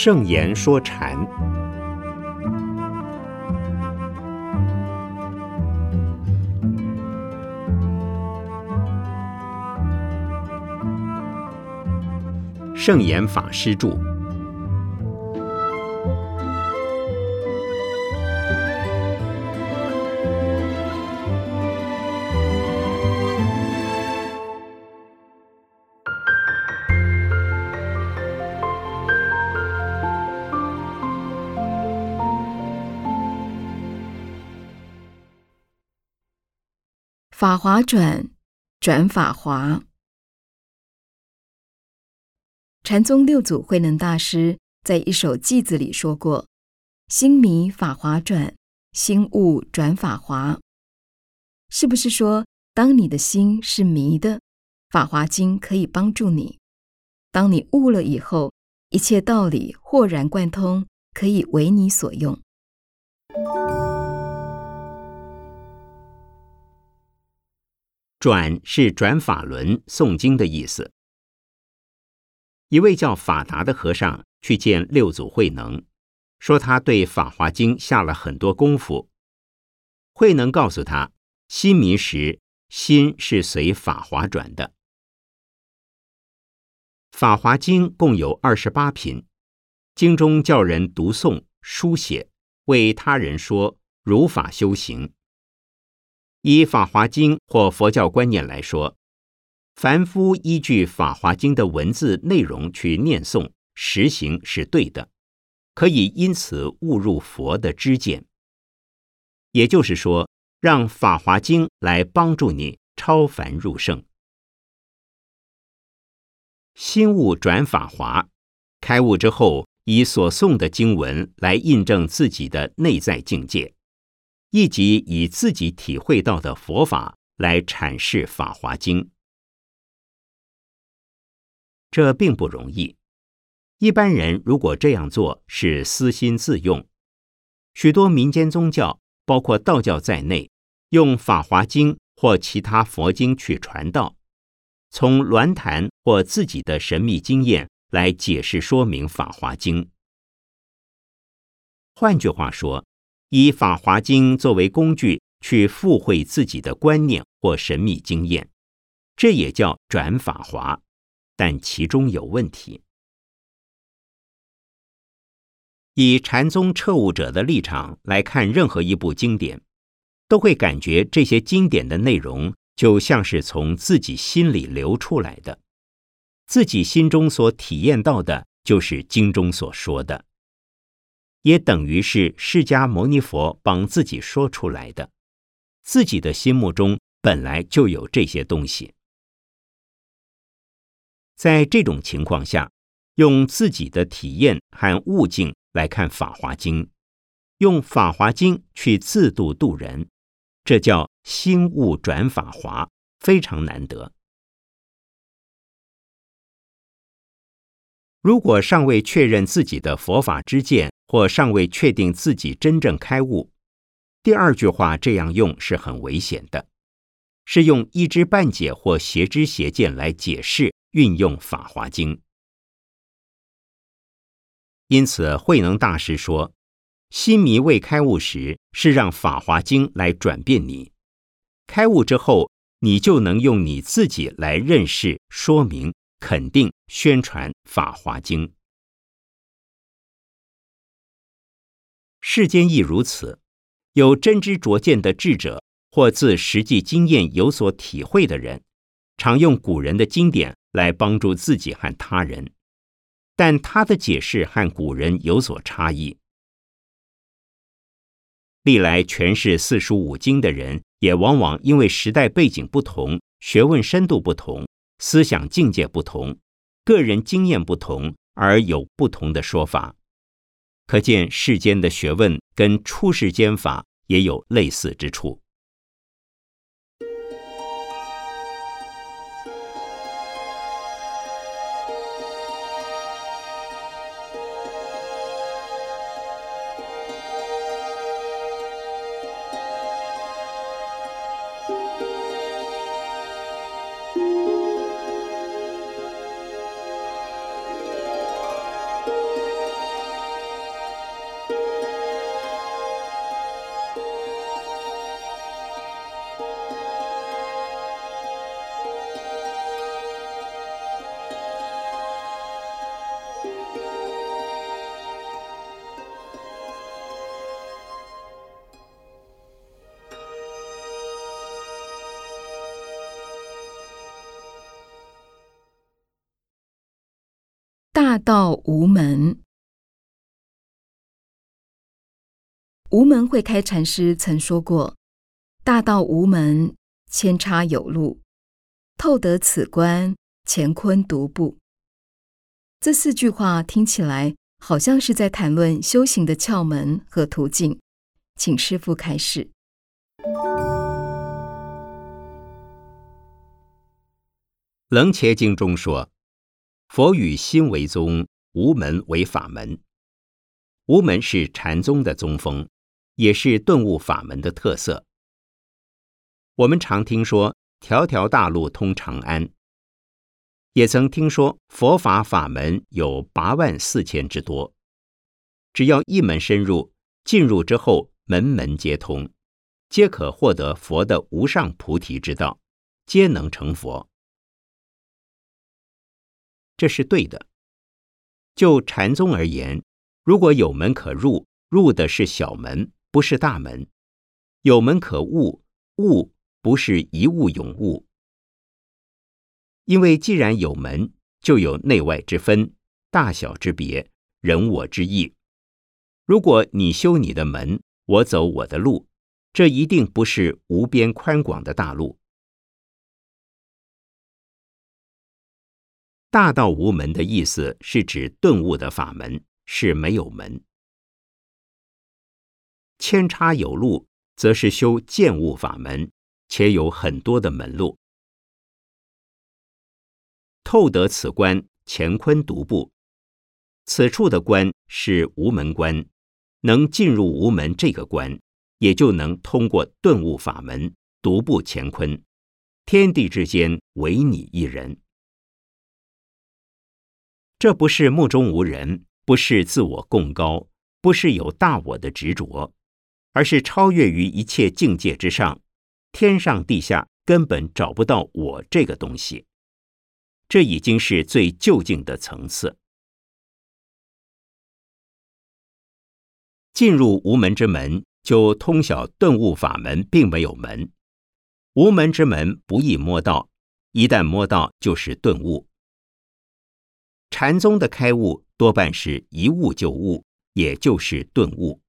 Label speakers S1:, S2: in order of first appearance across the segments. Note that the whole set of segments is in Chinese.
S1: 圣言说禅，圣严法师著。
S2: 法华转，转法华。禅宗六祖慧能大师在一首偈子里说过：“心迷法华转，心悟转法华。”是不是说，当你的心是迷的，法华经可以帮助你；当你悟了以后，一切道理豁然贯通，可以为你所用。
S1: 转是转法轮、诵经的意思。一位叫法达的和尚去见六祖慧能，说他对《法华经》下了很多功夫。慧能告诉他，心迷时，心是随法华转的。《法华经》共有二十八品，经中叫人读诵、书写，为他人说，如法修行。以《法华经》或佛教观念来说，凡夫依据《法华经》的文字内容去念诵实行是对的，可以因此误入佛的知见。也就是说，让《法华经》来帮助你超凡入圣，心悟转法华，开悟之后，以所诵的经文来印证自己的内在境界。以及以自己体会到的佛法来阐释《法华经》，这并不容易。一般人如果这样做，是私心自用。许多民间宗教，包括道教在内，用《法华经》或其他佛经去传道，从鸾坛或自己的神秘经验来解释说明《法华经》。换句话说。以《法华经》作为工具去附会自己的观念或神秘经验，这也叫转法华，但其中有问题。以禅宗彻悟者的立场来看，任何一部经典，都会感觉这些经典的内容就像是从自己心里流出来的，自己心中所体验到的，就是经中所说的。也等于是释迦牟尼佛帮自己说出来的，自己的心目中本来就有这些东西。在这种情况下，用自己的体验和悟境来看《法华经》，用《法华经》去自度度人，这叫心悟转法华，非常难得。如果尚未确认自己的佛法之见，或尚未确定自己真正开悟，第二句话这样用是很危险的，是用一知半解或邪知邪见来解释运用《法华经》。因此，慧能大师说：“心迷未开悟时，是让《法华经》来转变你；开悟之后，你就能用你自己来认识、说明、肯定、宣传《法华经》。”世间亦如此，有真知灼见的智者，或自实际经验有所体会的人，常用古人的经典来帮助自己和他人，但他的解释和古人有所差异。历来诠释四书五经的人，也往往因为时代背景不同、学问深度不同、思想境界不同、个人经验不同，而有不同的说法。可见世间的学问跟出世间法也有类似之处。
S2: 大道无门。无门会开禅师曾说过：“大道无门，千差有路，透得此关，乾坤独步。”这四句话听起来好像是在谈论修行的窍门和途径，请师父开始。
S1: 楞伽经中说：“佛与心为宗，无门为法门。无门是禅宗的宗风，也是顿悟法门的特色。我们常听说‘条条大路通长安’，也曾听说佛法法门有八万四千之多。只要一门深入，进入之后，门门皆通，皆可获得佛的无上菩提之道，皆能成佛。”这是对的。就禅宗而言，如果有门可入，入的是小门，不是大门；有门可悟，悟不是一物永悟。因为既然有门，就有内外之分、大小之别、人我之异。如果你修你的门，我走我的路，这一定不是无边宽广的大路。大道无门的意思是指顿悟的法门是没有门，千差有路，则是修见悟法门，且有很多的门路。透得此关，乾坤独步。此处的关是无门关，能进入无门这个关，也就能通过顿悟法门，独步乾坤，天地之间唯你一人。这不是目中无人，不是自我共高，不是有大我的执着，而是超越于一切境界之上，天上地下根本找不到我这个东西。这已经是最究竟的层次。进入无门之门，就通晓顿悟法门，并没有门。无门之门不易摸到，一旦摸到，就是顿悟。禅宗的开悟多半是一悟就悟，也就是顿悟。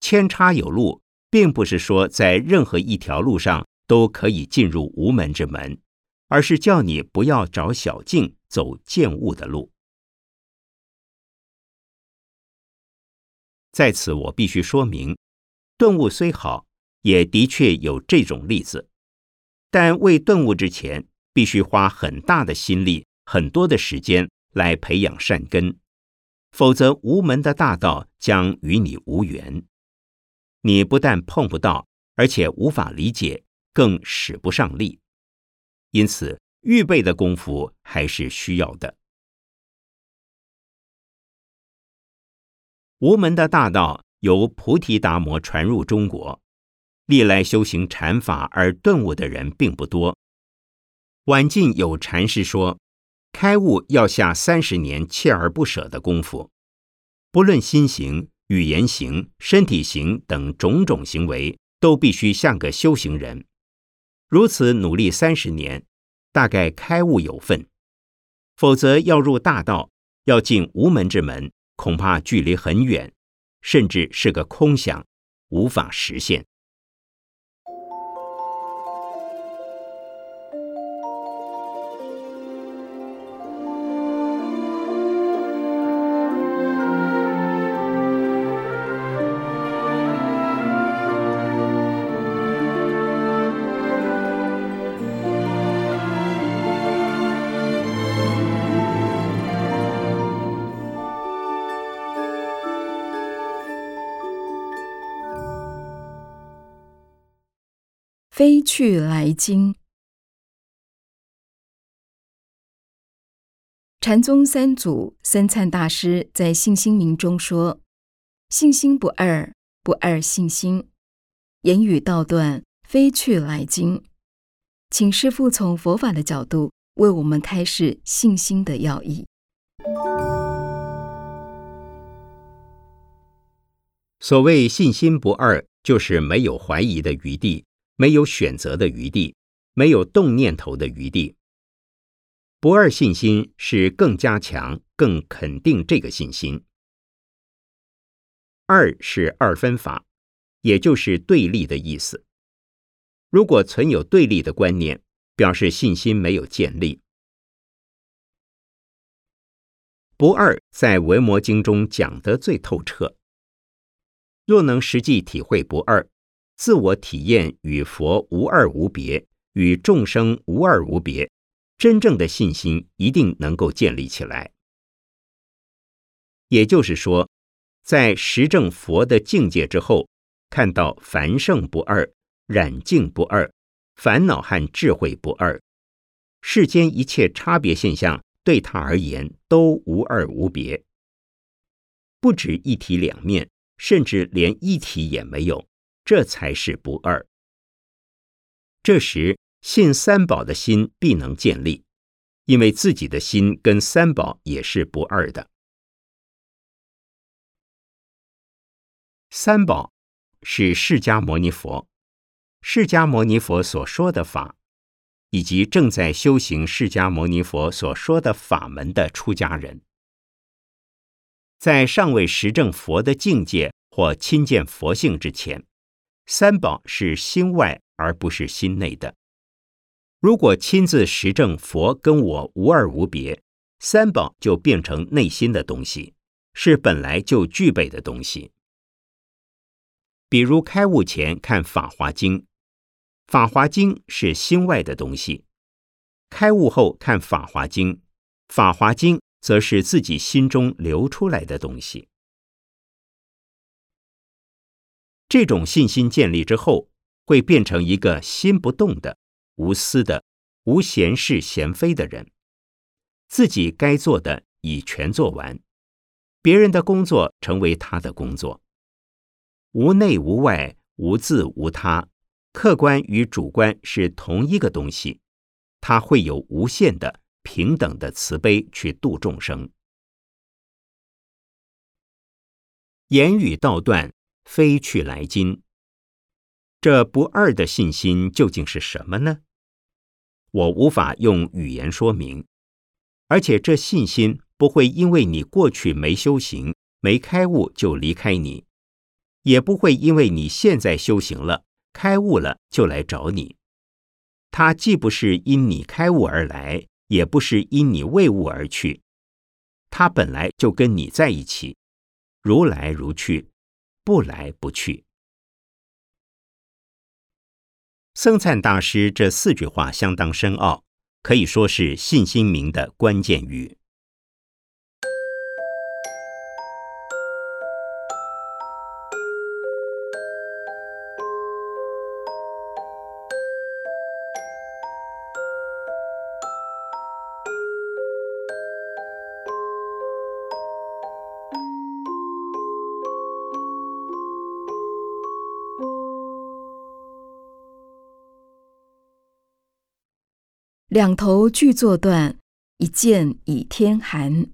S1: 千差有路，并不是说在任何一条路上都可以进入无门之门，而是叫你不要找小径，走见悟的路。在此，我必须说明，顿悟虽好，也的确有这种例子，但未顿悟之前，必须花很大的心力。很多的时间来培养善根，否则无门的大道将与你无缘。你不但碰不到，而且无法理解，更使不上力。因此，预备的功夫还是需要的。无门的大道由菩提达摩传入中国，历来修行禅法而顿悟的人并不多。晚近有禅师说。开悟要下三十年锲而不舍的功夫，不论心行、语言行、身体行等种种行为，都必须像个修行人。如此努力三十年，大概开悟有份。否则要入大道，要进无门之门，恐怕距离很远，甚至是个空想，无法实现。
S2: 飞去来经，禅宗三祖僧璨大师在《信心铭》中说：“信心不二，不二信心，言语道断，飞去来经。”请师父从佛法的角度为我们开示信心的要义。
S1: 所谓信心不二，就是没有怀疑的余地。没有选择的余地，没有动念头的余地。不二信心是更加强、更肯定这个信心。二是二分法，也就是对立的意思。如果存有对立的观念，表示信心没有建立。不二在维摩经中讲得最透彻。若能实际体会不二，自我体验与佛无二无别，与众生无二无别，真正的信心一定能够建立起来。也就是说，在实证佛的境界之后，看到凡圣不二，染净不二，烦恼和智慧不二，世间一切差别现象对他而言都无二无别，不止一体两面。甚至连一体也没有，这才是不二。这时信三宝的心必能建立，因为自己的心跟三宝也是不二的。三宝是释迦牟尼佛，释迦牟尼佛所说的法，以及正在修行释迦牟尼佛所说的法门的出家人。在尚未实证佛的境界或亲见佛性之前，三宝是心外而不是心内的。如果亲自实证佛跟我无二无别，三宝就变成内心的东西，是本来就具备的东西。比如开悟前看《法华经》，《法华经》是心外的东西；开悟后看《法华经》，《法华经》。则是自己心中流出来的东西。这种信心建立之后，会变成一个心不动的、无私的、无闲事闲非的人。自己该做的已全做完，别人的工作成为他的工作。无内无外，无自无他，客观与主观是同一个东西，他会有无限的。平等的慈悲去度众生，言语道断，非去来今。这不二的信心究竟是什么呢？我无法用语言说明，而且这信心不会因为你过去没修行、没开悟就离开你，也不会因为你现在修行了、开悟了就来找你。它既不是因你开悟而来。也不是因你为悟而去，他本来就跟你在一起，如来如去，不来不去。僧灿大师这四句话相当深奥，可以说是信心明的关键语。
S2: 两头俱作断，一剑倚天寒。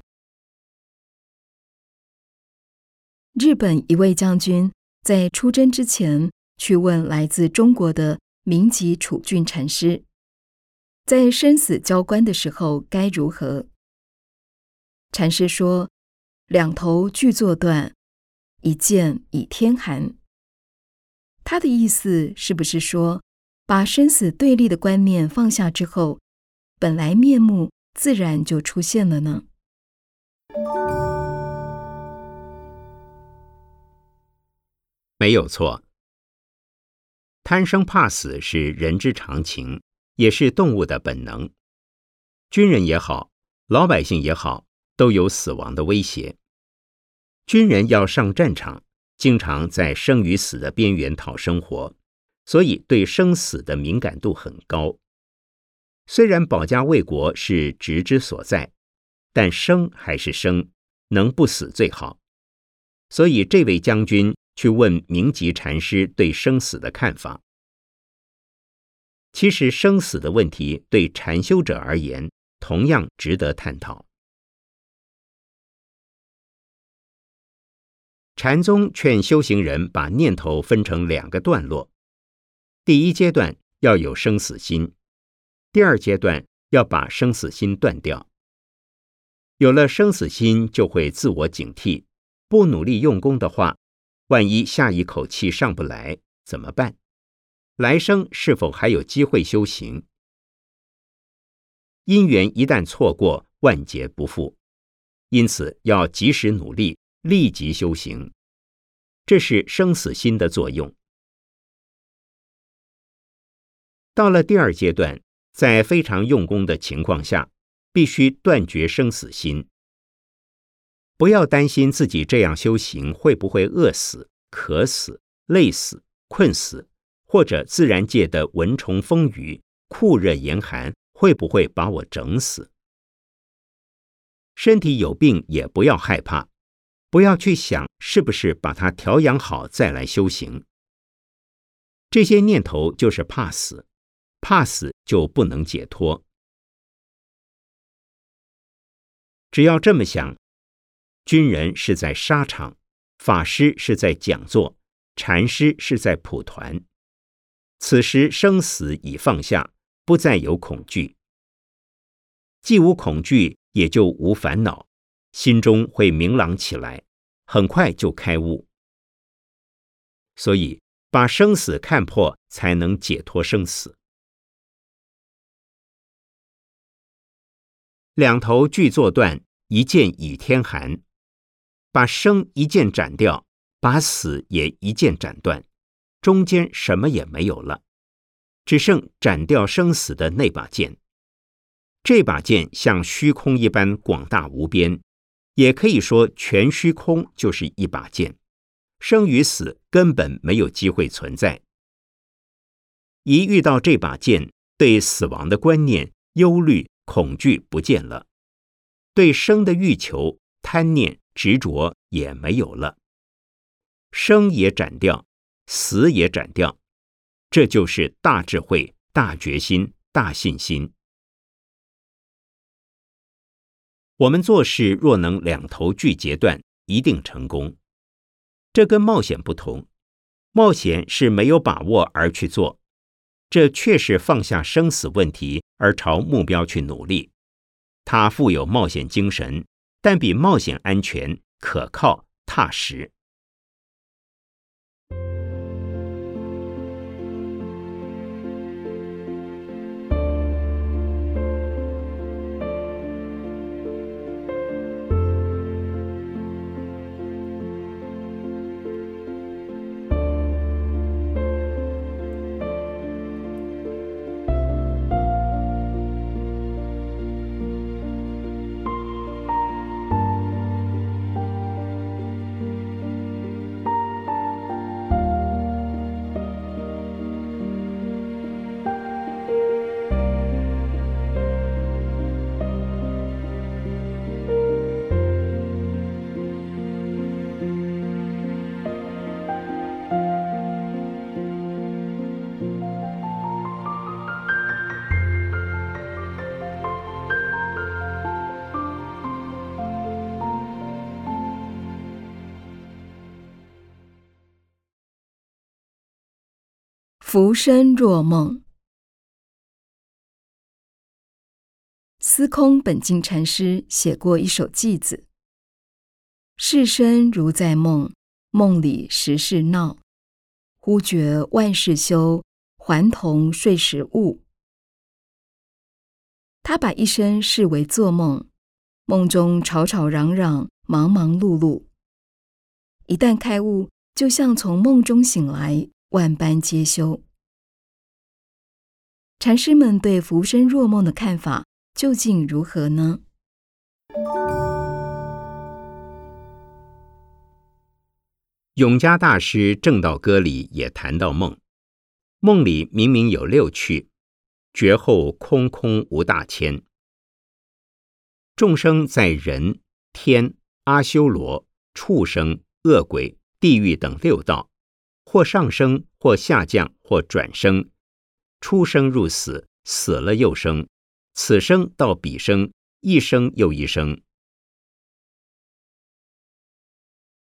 S2: 日本一位将军在出征之前，去问来自中国的明吉楚俊禅师，在生死交关的时候该如何？禅师说：“两头俱作断，一剑倚天寒。”他的意思是不是说，把生死对立的观念放下之后？本来面目自然就出现了呢。
S1: 没有错，贪生怕死是人之常情，也是动物的本能。军人也好，老百姓也好，都有死亡的威胁。军人要上战场，经常在生与死的边缘讨生活，所以对生死的敏感度很高。虽然保家卫国是职之所在，但生还是生，能不死最好。所以这位将军去问明吉禅师对生死的看法。其实生死的问题对禅修者而言，同样值得探讨。禅宗劝修行人把念头分成两个段落，第一阶段要有生死心。第二阶段要把生死心断掉。有了生死心，就会自我警惕，不努力用功的话，万一下一口气上不来怎么办？来生是否还有机会修行？因缘一旦错过，万劫不复。因此要及时努力，立即修行。这是生死心的作用。到了第二阶段，在非常用功的情况下，必须断绝生死心。不要担心自己这样修行会不会饿死、渴死、累死、困死，或者自然界的蚊虫风雨、酷热严寒会不会把我整死。身体有病也不要害怕。不要去想是不是把它调养好再来修行，这些念头就是怕死，怕死就不能解脱。只要这么想，军人是在沙场，法师是在讲座，禅师是在蒲团。此时生死已放下，不再有恐惧，既无恐惧，也就无烦恼。心中会明朗起来，很快就开悟。所以，把生死看破，才能解脱生死。两头俱作断，一剑倚天寒。把生一剑斩掉，把死也一剑斩断，中间什么也没有了，只剩斩掉生死的那把剑。这把剑像虚空一般广大无边。也可以说，全虚空就是一把剑，生与死根本没有机会存在。一遇到这把剑，对死亡的观念、忧虑、恐惧不见了，对生的欲求、贪念、执着也没有了，生也斩掉，死也斩掉，这就是大智慧、大决心、大信心。我们做事若能两头俱截断，一定成功。这跟冒险不同，冒险是没有把握而去做，这确是放下生死问题而朝目标去努力。他富有冒险精神，但比冒险安全、可靠、踏实。
S2: 浮生若梦，司空本净禅师写过一首偈子：“世身如在梦，梦里时事闹，忽觉万事休，还同睡时悟。”他把一生视为做梦，梦中吵吵嚷嚷，忙忙碌碌。一旦开悟，就像从梦中醒来。万般皆休。禅师们对浮生若梦的看法究竟如何呢？
S1: 永嘉大师《正道歌》里也谈到梦，梦里明明有六趣，绝后空空无大千。众生在人、天、阿修罗、畜生、恶鬼、地狱等六道。或上升，或下降，或转生，出生入死，死了又生，此生到彼生，一生又一生。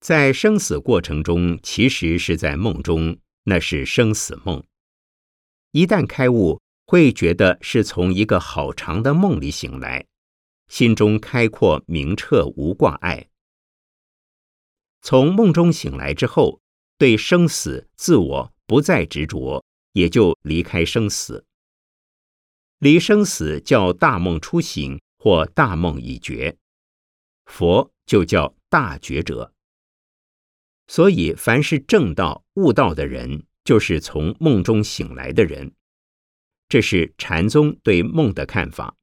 S1: 在生死过程中，其实是在梦中，那是生死梦。一旦开悟，会觉得是从一个好长的梦里醒来，心中开阔明澈无挂碍。从梦中醒来之后，对生死自我不再执着，也就离开生死。离生死叫大梦初醒或大梦已觉，佛就叫大觉者。所以，凡是正道悟道的人，就是从梦中醒来的人。这是禅宗对梦的看法。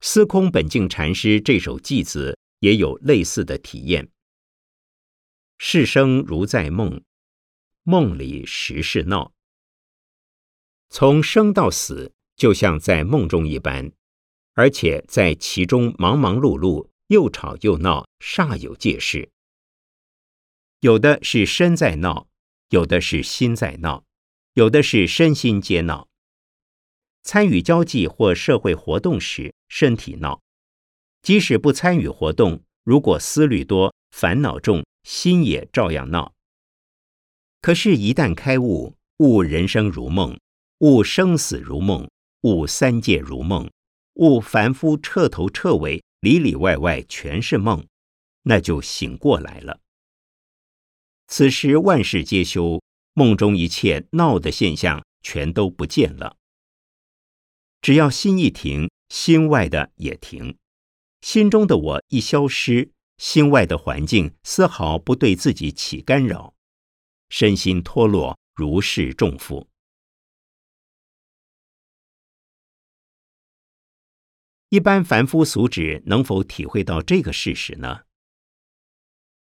S1: 司空本净禅师这首偈子也有类似的体验：“世生如在梦，梦里时是闹。从生到死，就像在梦中一般，而且在其中忙忙碌碌，又吵又闹，煞有介事。有的是身在闹。”有的是心在闹，有的是身心皆闹。参与交际或社会活动时，身体闹；即使不参与活动，如果思虑多、烦恼重，心也照样闹。可是，一旦开悟，悟人生如梦，悟生死如梦，悟三界如梦，悟凡夫彻头彻尾、里里外外全是梦，那就醒过来了。此时万事皆休，梦中一切闹的现象全都不见了。只要心一停，心外的也停；心中的我一消失，心外的环境丝毫不对自己起干扰，身心脱落，如释重负。一般凡夫俗子能否体会到这个事实呢？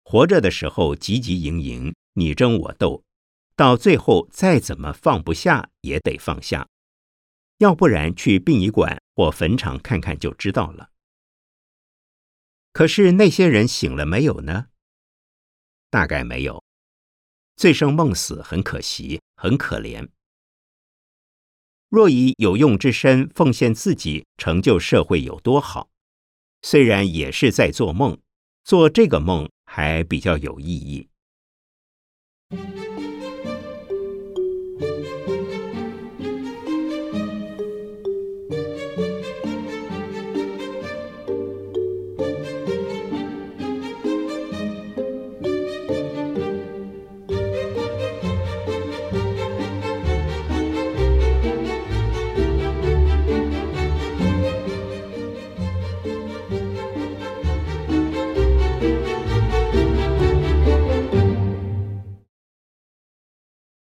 S1: 活着的时候汲汲营营，你争我斗，到最后再怎么放不下也得放下，要不然去殡仪馆或坟场看看就知道了。可是那些人醒了没有呢？大概没有，醉生梦死，很可惜，很可怜。若以有用之身奉献自己，成就社会有多好？虽然也是在做梦，做这个梦。还比较有意义。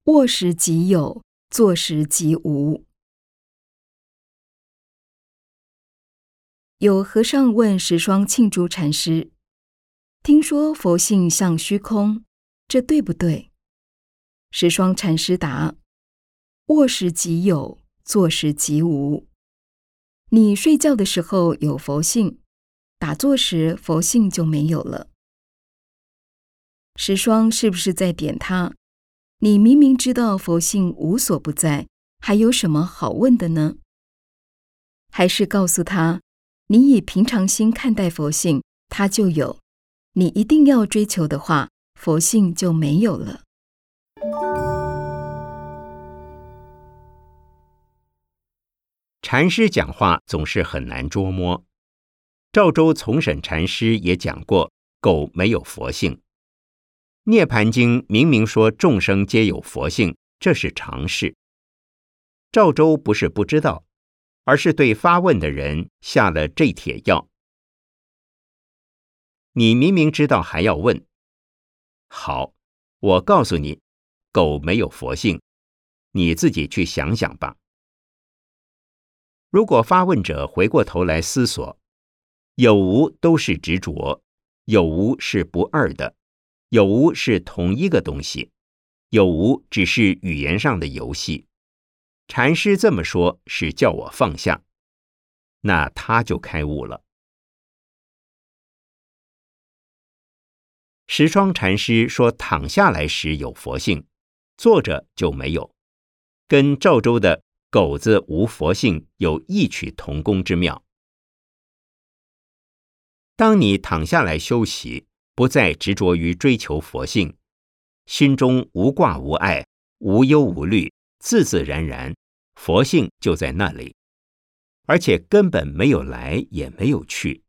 S2: 卧时即有，坐时即无。有和尚问石霜庆珠禅师：“听说佛性像虚空，这对不对？”石霜禅师答：“卧时即有，坐时即无。你睡觉的时候有佛性，打坐时佛性就没有了。”石霜是不是在点他？你明明知道佛性无所不在，还有什么好问的呢？还是告诉他，你以平常心看待佛性，它就有；你一定要追求的话，佛性就没有了。
S1: 禅师讲话总是很难捉摸。赵州从审禅师也讲过，狗没有佛性。《涅盘经》明明说众生皆有佛性，这是常事。赵州不是不知道，而是对发问的人下了这帖药。你明明知道还要问，好，我告诉你，狗没有佛性，你自己去想想吧。如果发问者回过头来思索，有无都是执着，有无是不二的。有无是同一个东西，有无只是语言上的游戏。禅师这么说，是叫我放下，那他就开悟了。石窗禅师说，躺下来时有佛性，坐着就没有，跟赵州的狗子无佛性有异曲同工之妙。当你躺下来休息。不再执着于追求佛性，心中无挂无碍，无忧无虑，自自然然，佛性就在那里，而且根本没有来也没有去。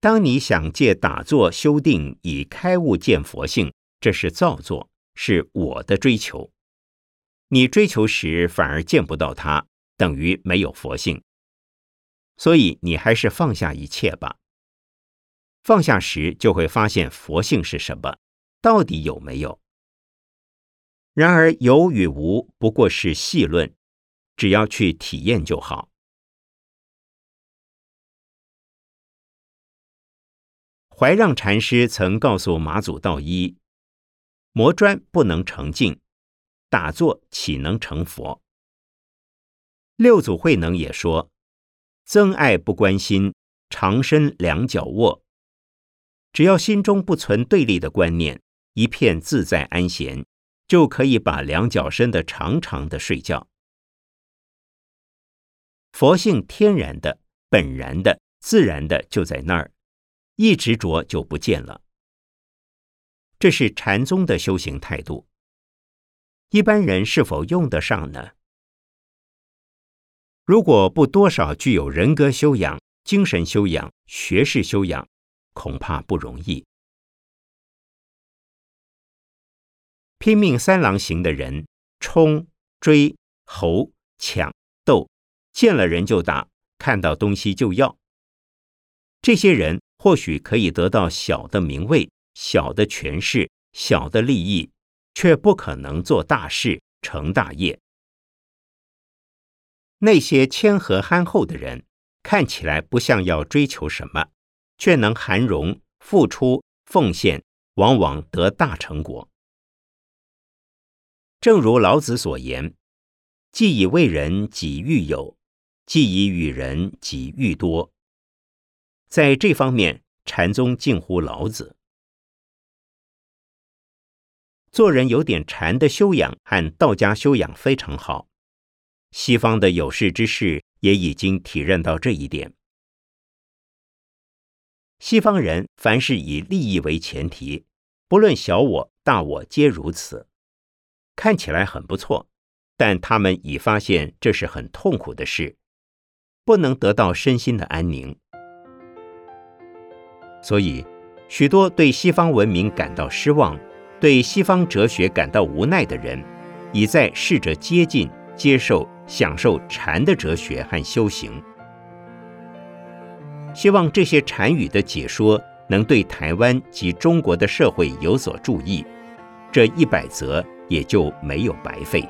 S1: 当你想借打坐修定以开悟见佛性，这是造作，是我的追求。你追求时反而见不到它，等于没有佛性。所以你还是放下一切吧。放下时就会发现佛性是什么，到底有没有？然而有与无不过是细论，只要去体验就好。怀让禅师曾告诉马祖道一：磨砖不能成镜，打坐岂能成佛？六祖慧能也说：增爱不关心，长身两脚卧。只要心中不存对立的观念，一片自在安闲，就可以把两脚伸得长长的睡觉。佛性天然的、本然的、自然的就在那儿，一执着就不见了。这是禅宗的修行态度。一般人是否用得上呢？如果不多少具有人格修养、精神修养、学识修养。恐怕不容易。拼命三郎型的人，冲、追、吼、抢、斗，见了人就打，看到东西就要。这些人或许可以得到小的名位、小的权势、小的利益，却不可能做大事、成大业。那些谦和憨厚的人，看起来不像要追求什么。却能含容付出奉献，往往得大成果。正如老子所言：“既以为人，己欲有；既以与人，己欲多。”在这方面，禅宗近乎老子。做人有点禅的修养和道家修养非常好。西方的有识之士也已经体认到这一点。西方人凡是以利益为前提，不论小我大我皆如此，看起来很不错，但他们已发现这是很痛苦的事，不能得到身心的安宁。所以，许多对西方文明感到失望、对西方哲学感到无奈的人，已在试着接近、接受、享受禅的哲学和修行。希望这些禅语的解说能对台湾及中国的社会有所注意，这一百则也就没有白费。